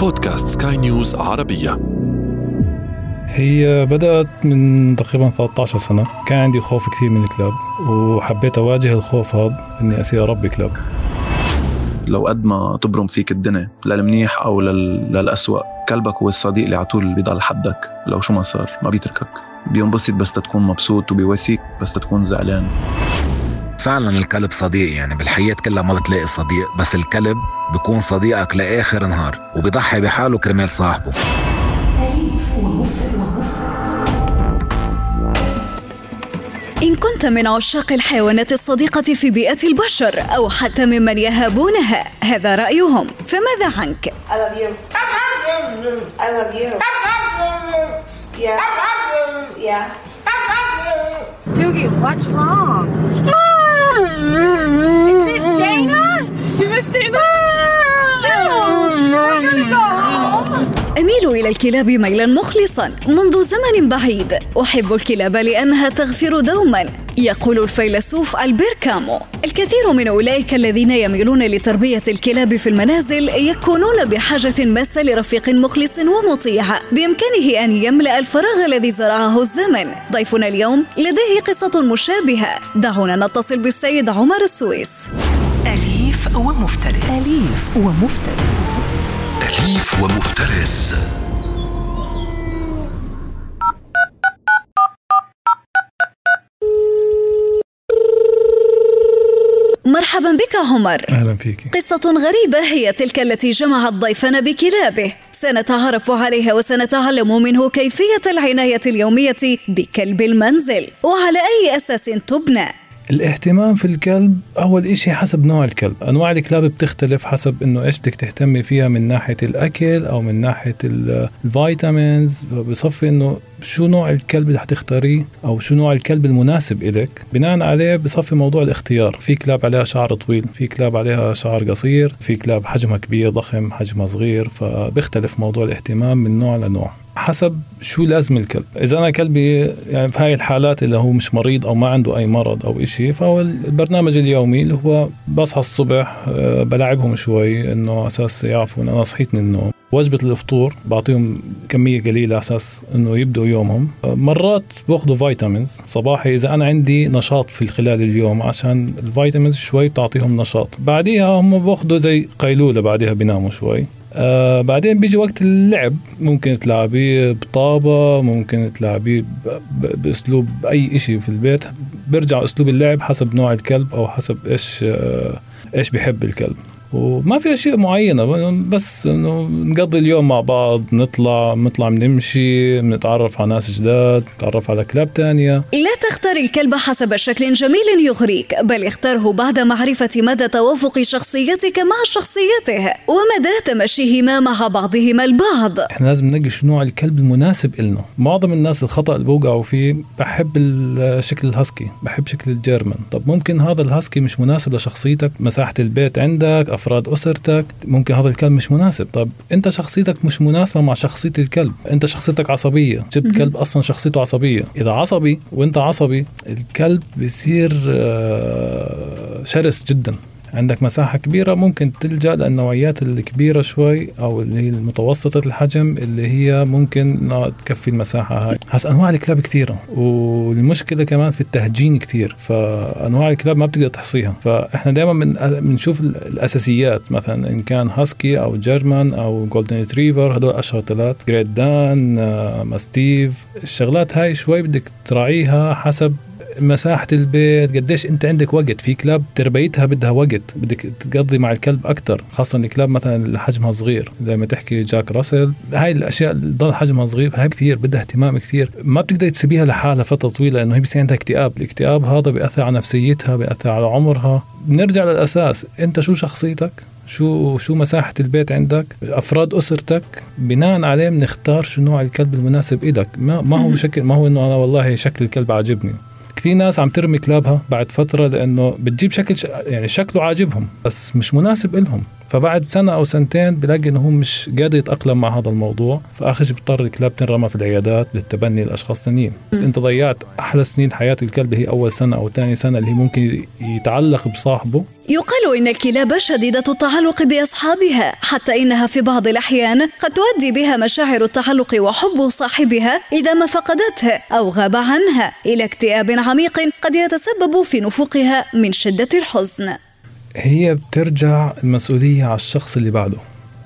بودكاست سكاي نيوز عربية. هي بدأت من تقريبا 13 سنة. كان عندي خوف كثير من الكلاب وحبيت أواجه الخوف هذا إني أصير أربي كلاب. لو قد ما تبرم فيك الدنيا للمنيح أو لل... للأسوأ. كلبك هو الصديق اللي على طول بيضل حدك لو شو ما صار ما بيتركك. بينبسط بس تكون مبسوط وبيواسيك بس تكون زعلان. فعلا الكلب صديق يعني بالحياة كلها ما بتلاقي صديق بس الكلب بيكون صديقك لآخر نهار وبيضحي بحاله كرمال صاحبه إن كنت من عشاق الحيوانات الصديقة في بيئة البشر أو حتى ممن يهابونها هذا رأيهم فماذا عنك؟ I love you. I love you. Yeah. Yeah. Doogie, what's wrong? Is it Dana? You miss Dana? أميل إلى الكلاب ميلا مخلصا منذ زمن بعيد. أحب الكلاب لأنها تغفر دوما يقول الفيلسوف ألبير كامو. الكثير من أولئك الذين يميلون لتربية الكلاب في المنازل يكونون بحاجة ماسة لرفيق مخلص ومطيع بإمكانه أن يملأ الفراغ الذي زرعه الزمن. ضيفنا اليوم لديه قصة مشابهة. دعونا نتصل بالسيد عمر السويس. أليف ومفترس. أليف ومفترس. أليف ومفترس. مرحبا بك عمر. أهلا فيك. قصة غريبة هي تلك التي جمعت ضيفنا بكلابه. سنتعرف عليها وسنتعلم منه كيفية العناية اليومية بكلب المنزل. وعلى أي أساس تبنى؟ الاهتمام في الكلب أول إشي حسب نوع الكلب. أنواع الكلاب بتختلف حسب إنه إيش بدك تهتمي فيها من ناحية الأكل أو من ناحية ال- ال vitamins بصفي إنه شو نوع الكلب اللي حتختاريه أو شو نوع الكلب المناسب إلك. بناء عليه بصفي موضوع الاختيار. في كلاب عليها شعر طويل في كلاب عليها شعر قصير في كلاب حجمها كبير ضخم حجمها صغير. فبيختلف موضوع الاهتمام من نوع لنوع. حسب شو لازم الكلب. إذا أنا كلبي يعني في هاي الحالات اللي هو مش مريض أو ما عنده أي مرض أو إشي فهو البرنامج اليومي اللي هو بصحى الصبح آه، بلاعبهم شوي إنه أساس يعرفوا ان أنا صحيت من النوم. وجبة الفطور بعطيهم كمية قليلة على أساس إنه يبدوا يومهم. مرات بأخذوا vitamins صباحي إذا أنا عندي نشاط في خلال اليوم عشان ال vitamins شوي بتعطيهم نشاط. بعديها هم بأخذوا زي قيلولة بعديها بيناموا شوي. آه بعدين بيجي وقت اللعب. ممكن تلعبيه بطابة ممكن تلعبيه بأسلوب أي إشي في البيت. بيرجع أسلوب اللعب حسب نوع الكلب أو حسب إيش آه إيش بيحب الكلب. وما في أشياء معينة بس إنه نقضي اليوم مع بعض نطلع نطلع بنمشي بنتعرف على ناس جداد نتعرف على كلاب تانية. لا تختار الكلب حسب شكل جميل يغريك بل اختره بعد معرفة مدى توافق شخصيتك مع شخصيته ومدى تمشيهما مع بعضهما البعض. إحنا لازم نلاقي شو نوع الكلب المناسب إلنا. معظم الناس الخطأ اللي بوقعوا فيه بحب الشكل الهاسكي بحب شكل الجيرمان. طب ممكن هذا الهاسكي مش مناسب لشخصيتك؟ مساحة البيت عندك؟ أفراد أسرتك ممكن هذا الكلب مش مناسب. طب أنت شخصيتك مش مناسبة مع شخصية الكلب. أنت شخصيتك عصبية. جبت كلب أصلا شخصيته عصبية. إذا عصبي وأنت عصبي الكلب بيصير آه، شرس جدا. عندك مساحة كبيرة ممكن تلجأ للنوعيات الكبيرة شوي أو اللي هي المتوسطة الحجم اللي هي ممكن تكفي المساحة هاي. هس أنواع الكلاب كثيرة والمشكلة كمان في التهجين كثير فأنواع الكلاب ما بتقدر تحصيها. فإحنا دائما من بنشوف ال- الأساسيات مثلا إن كان هاسكي أو German أو golden retriever هدول أشهر ثلاث Great Dane mastiff الشغلات هاي شوي بدك تراعيها حسب مساحة البيت قديش أنت عندك وقت. في كلاب تربيتها بدها وقت. بدك تقضي مع الكلب أكثر خاصة الكلاب مثلا حجمها صغير. زي ما تحكي Jack Russell هاي الأشياء ضل حجمها صغير هاي كثير بدها اهتمام كثير. ما بتقدر تسيبيها لحالها فترة طويلة لأنه هي بصير عندها اكتئاب. الاكتئاب هذا بيأثر على نفسيتها بيأثر على عمرها. بنرجع للأساس. أنت شو شخصيتك؟ شو شو مساحة البيت عندك؟ أفراد أسرتك؟ بناء عليه بنختار شو نوع الكلب المناسب إلك. ما, ما هو شكل ما هو إنه أنا والله شكل الكلب عاجبني. كثير ناس عم ترمي كلابها بعد فترة لأنه بتجيب شكل ش... يعني شكله عاجبهم بس مش مناسب إلهم. فبعد سنة أو سنتين بلاقي إنه هو مش قادر يتأقلم مع هذا الموضوع. فآخر شيء بيضطر الكلاب تنرمى في العيادات للتبني لأشخاص ثانيين بس أنت ضيعت أحلى سنين حياة الكلب هي أول سنة أو ثاني سنة اللي هي ممكن يتعلق بصاحبه. يقال إن الكلاب شديدة التعلق بأصحابها حتى إنها في بعض الأحيان قد تؤدي بها مشاعر التعلق وحب صاحبها إذا ما فقدته أو غاب عنها إلى اكتئاب عميق قد يتسبب في نفوقها من شدة الحزن. هي بترجع المسؤولية على الشخص اللي بعده.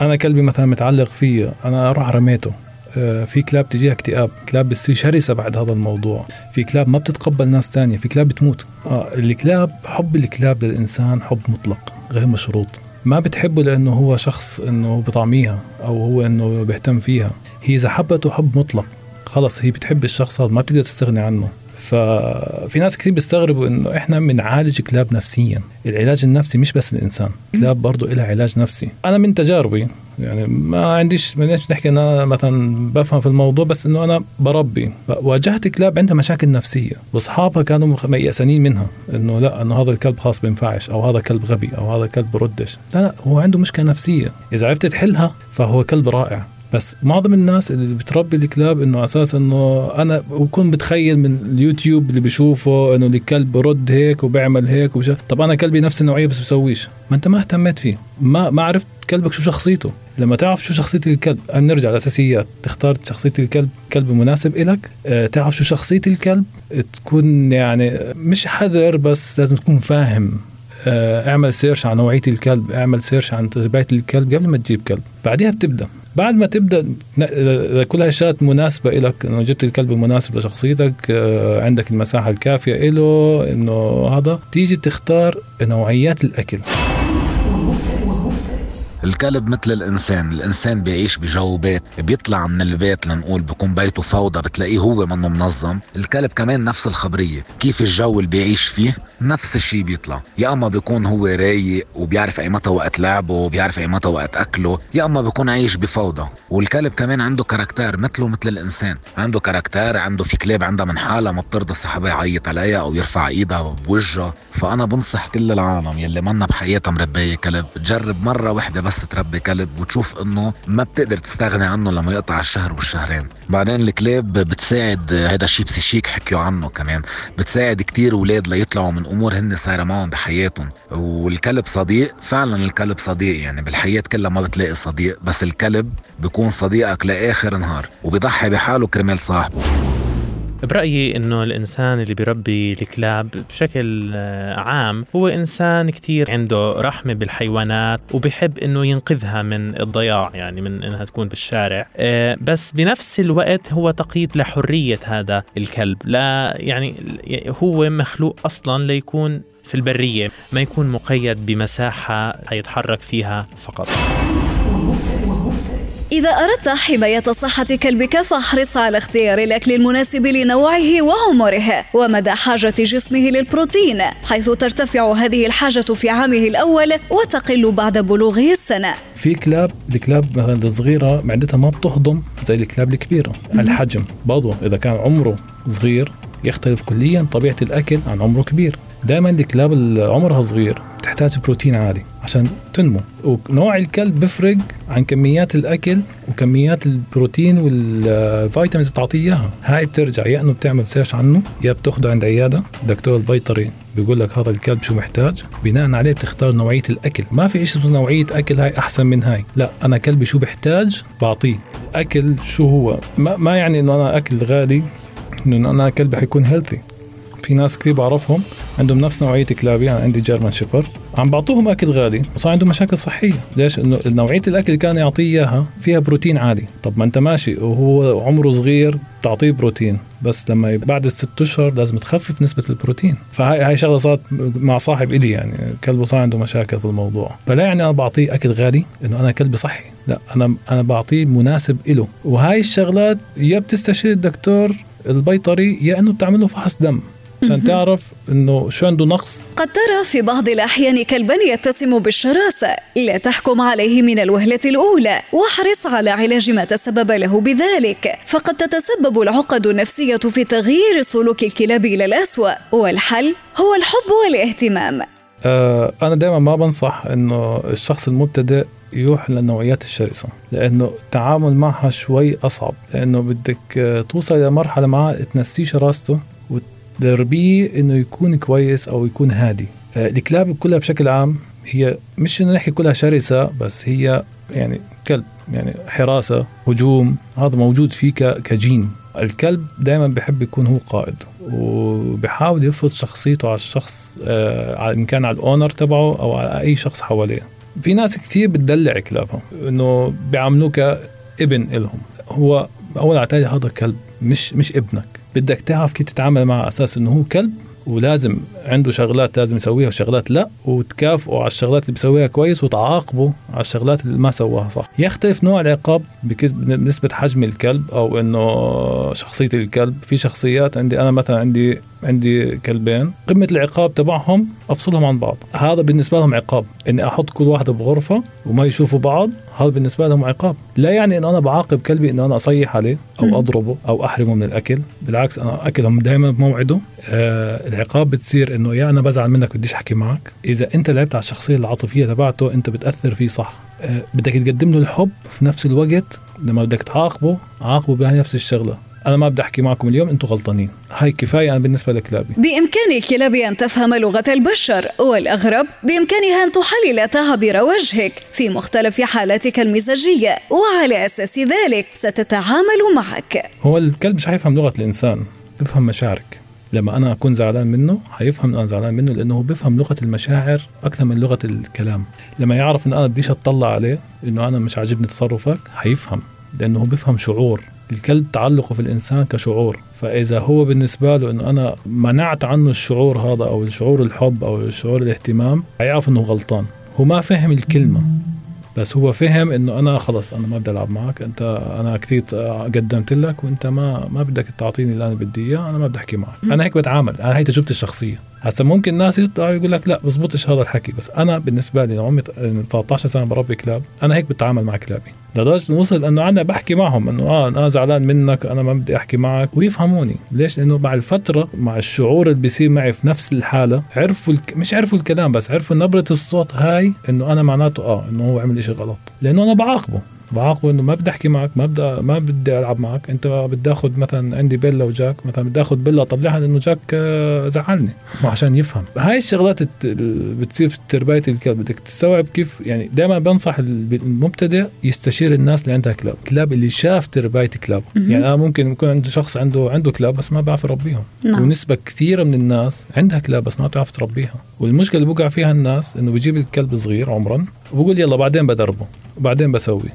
أنا كلبي مثلا متعلق فيا أنا أروح رميته. آه، في كلاب تجيها اكتئاب. كلاب بتصير شرسة بعد هذا الموضوع. في كلاب ما بتتقبل ناس تانية. في كلاب بتموت. آه الكلاب حب الكلاب للإنسان حب مطلق غير مشروط. ما بتحبه لأنه هو شخص أنه بطعميها أو هو أنه بيهتم فيها. هي إذا حبته حب مطلق. خلص هي بتحب الشخص هذا ما بتقدر تستغني عنه. ففي ناس كثير بيستغربوا إنه إحنا بنعالج كلاب نفسيا. العلاج النفسي مش بس الإنسان كلاب برضه لها علاج نفسي. أنا من تجاربي يعني ما عنديش ما نحكي إن أنا مثلا بفهم في الموضوع بس إنه أنا بربي. واجهت كلاب عندها مشاكل نفسية. وأصحابها كانوا ميأسانين منها. إنه لا إنه هذا الكلب خاص بينفعش أو هذا كلب غبي أو هذا كلب بردش لا لا هو عنده مشكلة نفسية. إذا عرفت تحلها فهو كلب رائع. بس معظم الناس اللي بتربي الكلاب إنه أساس إنه أنا بكون بتخيل من اليوتيوب اللي بشوفه إنه الكلب برد هيك وبيعمل هيك وبش... طب أنا كلبي نفس النوعية بس بسويش. ما أنت ما اهتميت فيه. ما ما عرفت كلبك شو شخصيته. لما تعرف شو شخصية الكلب نرجع الاساسيات تختار شخصية الكلب كلب مناسب إلك. أه تعرف شو شخصية الكلب. تكون يعني مش حذر بس لازم تكون فاهم. أه اعمل search عن نوعية الكلب اعمل search عن تربية الكلب قبل ما تجيب كلب. بعدها بتبدأ. بعد ما تبدأ كل هالشغلات مناسبة لك إنه جبت الكلب المناسب لشخصيتك آه، عندك المساحة الكافية له إنه هذا تيجي تختار نوعيات الأكل. الكلب مثل الإنسان. الإنسان بيعيش بجو بيت بيطلع من البيت لنقول بكون بيته فوضى بتلاقيه هو منه منظم. الكلب كمان نفس الخبرية كيف الجو اللي بيعيش فيه نفس الشيء بيطلع. يا أما بيكون هو رايق وبيعرف أي متى وقت لعبه وبيعرف أي متى وقت أكله يا أما بيكون عايش بفوضى. والكلب كمان عنده كاركتير مثله مثل الإنسان. عنده كاركتير عنده في كلاب عندها من حالها ما بترضى صاحبها يعيط عليها أو يرفع إيدها بوجهها. فأنا بنصح كل العالم يلي منا بحياتها مربية كلب تجرب مرة واحدة بس تربي كلب وتشوف إنه ما بتقدر تستغني عنه لما يقطع الشهر والشهرين. بعدين الكلاب بتساعد هذا شيء بسيشيك حكيوا عنه كمان. بتساعد كتير أولاد ليطلعوا من أمور هن صايرة معهم بحياتهم. والكلب صديق فعلا الكلب صديق يعني بالحياة كلها ما بتلاقي صديق بس الكلب بيكون صديقك لآخر نهار وبيضحي بحاله كرمال صاحبه. برأيي إنه الإنسان اللي بيربي الكلاب بشكل آه، عام هو إنسان كتير عنده رحمة بالحيوانات وبحب إنه ينقذها من الضياع يعني من إنها تكون بالشارع آه، بس بنفس الوقت هو تقييد لحرية هذا الكلب. لا يعني هو مخلوق أصلا ليكون في البرية ما يكون مقيد بمساحة يتحرك فيها فقط. إذا أردت حماية صحة كلبك فاحرص على اختيار الأكل المناسب لنوعه وعمره ومدى حاجة جسمه للبروتين حيث ترتفع هذه الحاجة في عامه الأول وتقل بعد بلوغه السنة. في كلاب الكلاب مثلا الصغيرة معدتها ما بتهضم زي الكلاب الكبيرة. الحجم برضه إذا كان عمره صغير يختلف كليا طبيعة الأكل عن عمره كبير. دائما الكلاب اللي عمرها صغير تحتاج بروتين عالي. عشان تنمو. ونوع الكلب بفرق عن كميات الأكل وكميات البروتين وال vitamins اللي تعطيه إياها. هاي بترجع يا إنه بتعمل search عنه يا بتاخده عند عيادة. الدكتور البيطري بيقول لك هذا الكلب شو محتاج؟ بناء عليه بتختار نوعية الأكل. ما في شيء اسمه نوعية أكل هاي أحسن من هاي. لا أنا كلبي شو بحتاج؟ بعطيه. اكل شو هو؟ ما, ما يعني إنه أنا أكل غالي إنه أنا كلبي حيكون healthy في ناس كثير بعرفهم عندهم نفس نوعية كلابي أنا عندي German Shepherd عم بعطوهم أكل غالي وصار عندهم مشاكل صحية. ليش؟ إنه نوعية الأكل اللي كان يعطيه إياها فيها بروتين عالي طب ما أنت ماشي وهو عمره صغير تعطيه بروتين. بس لما بعد الست أشهر لازم تخفف نسبة البروتين. فهاي هاي شغلة صارت مع صاحب الي يعني كلبه صار عنده مشاكل في الموضوع. فلا يعني أنا بعطيه أكل غالي إنه أنا كلبي صحي. لا أنا أنا بعطيه مناسب له وهاي الشغلات يا بتستشير الدكتور البيطري يا إنه بتعمل له فحص دم. عشان تعرف إنه شو عنده نقص. قد ترى في بعض الأحيان كلبا يتسم بالشراسة لا تحكم عليه من الوهلة الأولى واحرص على علاج ما تسبب له بذلك. فقد تتسبب العقد النفسية في تغيير سلوك الكلاب إلى الأسوأ والحل هو الحب والاهتمام. آه أنا دائما ما بنصح إنه الشخص المبتدئ يروح للنوعيات الشرسة لأنه التعامل معها شوي أصعب لأنه بدك آه، توصل إلى مرحله معها تنسيه شراسته. وتدربيه إنه يكون كويس أو يكون هادي. آه الكلاب كلها بشكل عام هي مش إنه نحكي كلها شرسة بس هي يعني كلب يعني حراسة هجوم هذا موجود فيه كجين. الكلب دائما بحب يكون هو قائد وبحاول يفرض شخصيته على الشخص آه إن كان على الأونر تبعه أو على أي شخص حواليه. في ناس كثير بتدلع كلابها إنه بيعاملوه كابن إلهم. هو أول على هذا كلب مش مش ابنك. بدك تعرف كيف تتعامل معه أساس إنه هو كلب ولازم عنده شغلات لازم يسويها وشغلات لا وتكافئوا على الشغلات اللي بيسويها كويس وتعاقبوا على الشغلات اللي ما سواها صح. يختلف نوع العقاب بنسبة حجم الكلب أو إنه شخصية الكلب. في شخصيات عندي أنا مثلا عندي عندي كلبين. قمة العقاب تبعهم أفصلهم عن بعض. هذا بالنسبة لهم عقاب. إني أحط كل واحد بغرفة وما يشوفوا بعض هذا بالنسبة لهم عقاب. لا يعني إنه أنا بعاقب كلبي إنه أنا أصيح عليه أو أضربه أو أحرمه من الأكل. بالعكس أنا أكلهم دائما بموعده. آه العقاب بتصير إنه يا أنا بزعل منك بديش أحكي معك. إذا أنت لعبت على الشخصية العاطفية تبعته أنت بتأثر فيه صح. آه بدك تقدم له الحب في نفس الوقت لما بدك تعاقبه عاقبه بنفس الشغلة. أنا ما بدي أحكي معكم اليوم أنتم غلطانين. هاي كفاية أنا بالنسبة لكلابي. بامكان الكلاب أن تفهم لغة البشر والأغرب بإمكانها أن تحلل تعابير وجهك في مختلف حالاتك المزاجية وعلى أساس ذلك ستتعامل معك. هو الكلب مش حيفهم لغة الإنسان بفهم مشاعرك. لما أنا أكون زعلان منه حيفهم أنا زعلان منه لأنه هو بيفهم لغة المشاعر أكثر من لغة الكلام. لما يعرف إن أنا بديش أطلع عليه إنه أنا مش عاجبني تصرفك حيفهم لأنه هو بيفهم شعور. الكلب تعلقه في الإنسان كشعور. فإذا هو بالنسبة له إنه أنا منعت عنه الشعور هذا أو الشعور الحب أو شعور الاهتمام حيعرف إنه غلطان. هو ما فهم الكلمة بس هو فهم إنه أنا خلص أنا ما بدي ألعب معك أنت أنا كثير قدمت لك وأنت ما ما بدك تعطيني اللي أنا بدي إياه أنا ما بدي أحكي معك. أنا هيك بتعامل أنا هي تجربتي الشخصية. هسا ممكن الناس يطلعوا يقول لك لا بزبطش هذا الحكي. بس أنا بالنسبة لي عمري 13 سنة بربي كلاب أنا هيك بتعامل مع كلابي. لدرجة وصل إنه أنا بحكي معهم إنه آه أنا زعلان منك أنا ما بدي أحكي معك. ويفهموني. ليش؟ لأنه مع الفترة مع الشعور اللي بيصير معي في نفس الحالة عرفوا الك... مش عرفوا الكلام بس عرفوا نبرة الصوت هاي إنه أنا معناته آه إنه هو عمل إشي غلط. لأنه أنا بعاقبه. بعاقبه إنه ما بدي أحكي معك ما بدي ما بدي ألعب معك. أنت بدي آخذ مثلا عندي بيلا وجاك مثلا بدي آخذ بيلا طلعها لأنه جاك آه، زعلني. عشان يفهم. هاي الشغلات اللي بتصير في تربية الكلب بدك تستوعب كيف يعني دائما بنصح المبتدئ يستشير الناس اللي عندها كلاب. كلاب اللي شاف تربية كلاب يعني أنا ممكن يكون عنده شخص عنده عنده كلاب بس ما بيعرف يربيهم. نعم. ونسبة كثيرة من الناس عندها كلاب بس ما بتعرف تربيها. والمشكلة اللي بوقع فيها الناس إنه بيجيب الكلب صغير عمرا وبقول يلا بعدين بدربه وبعدين بسوي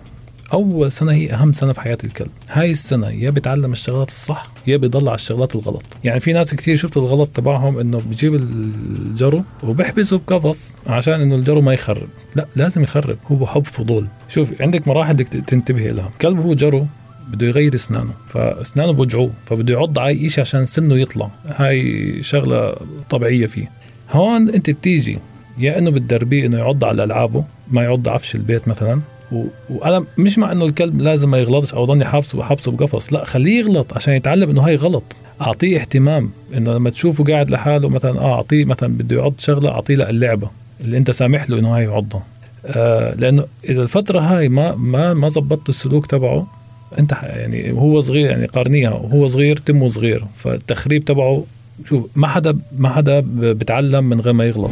أول سنة هي أهم سنة في حياة الكلب. هاي السنة يا بيتعلم الشغلات الصح يا بيضل على الشغلات الغلط. يعني في ناس كثير شفت الغلط تبعهم إنه بجيب الجرو وبحبسه بقفص عشان إنه الجرو ما يخرب. لا لازم يخرب. هو حب فضول. شوف عندك مراحل بدك تنتبهي لها. كلب هو جرو بده يغير إسنانه فإسنانه بوجعوه فبده يعض على شيء عشان سنه يطلع. هاي شغلة طبيعية فيه. هون أنت بتيجي يا إنه بتدربيه إنه يعض على ألعابه ما يعض عفش البيت مثلا. وأنا مش مع إنه الكلب لازم ما يغلطش أو ضلني حابسه حابسه بقفص لا خليه يغلط عشان يتعلم إنه هاي غلط. أعطيه اهتمام إنه لما تشوفه قاعد لحاله مثلا آه أعطيه مثلا بده يعض شغلة أعطيه له اللعبة اللي أنت سامح له إنه هاي يعضها. آه لأنه إذا الفترة هاي ما ما ما زبطت السلوك تبعه أنت يعني وهو صغير يعني قارنيها وهو صغير تمه صغير فالتخريب تبعه شوف ما حدا ما حدا بتعلم من غير ما يغلط.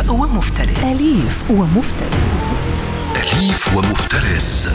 أليف ومفترس. أليف ومفترس. أليف ومفترس.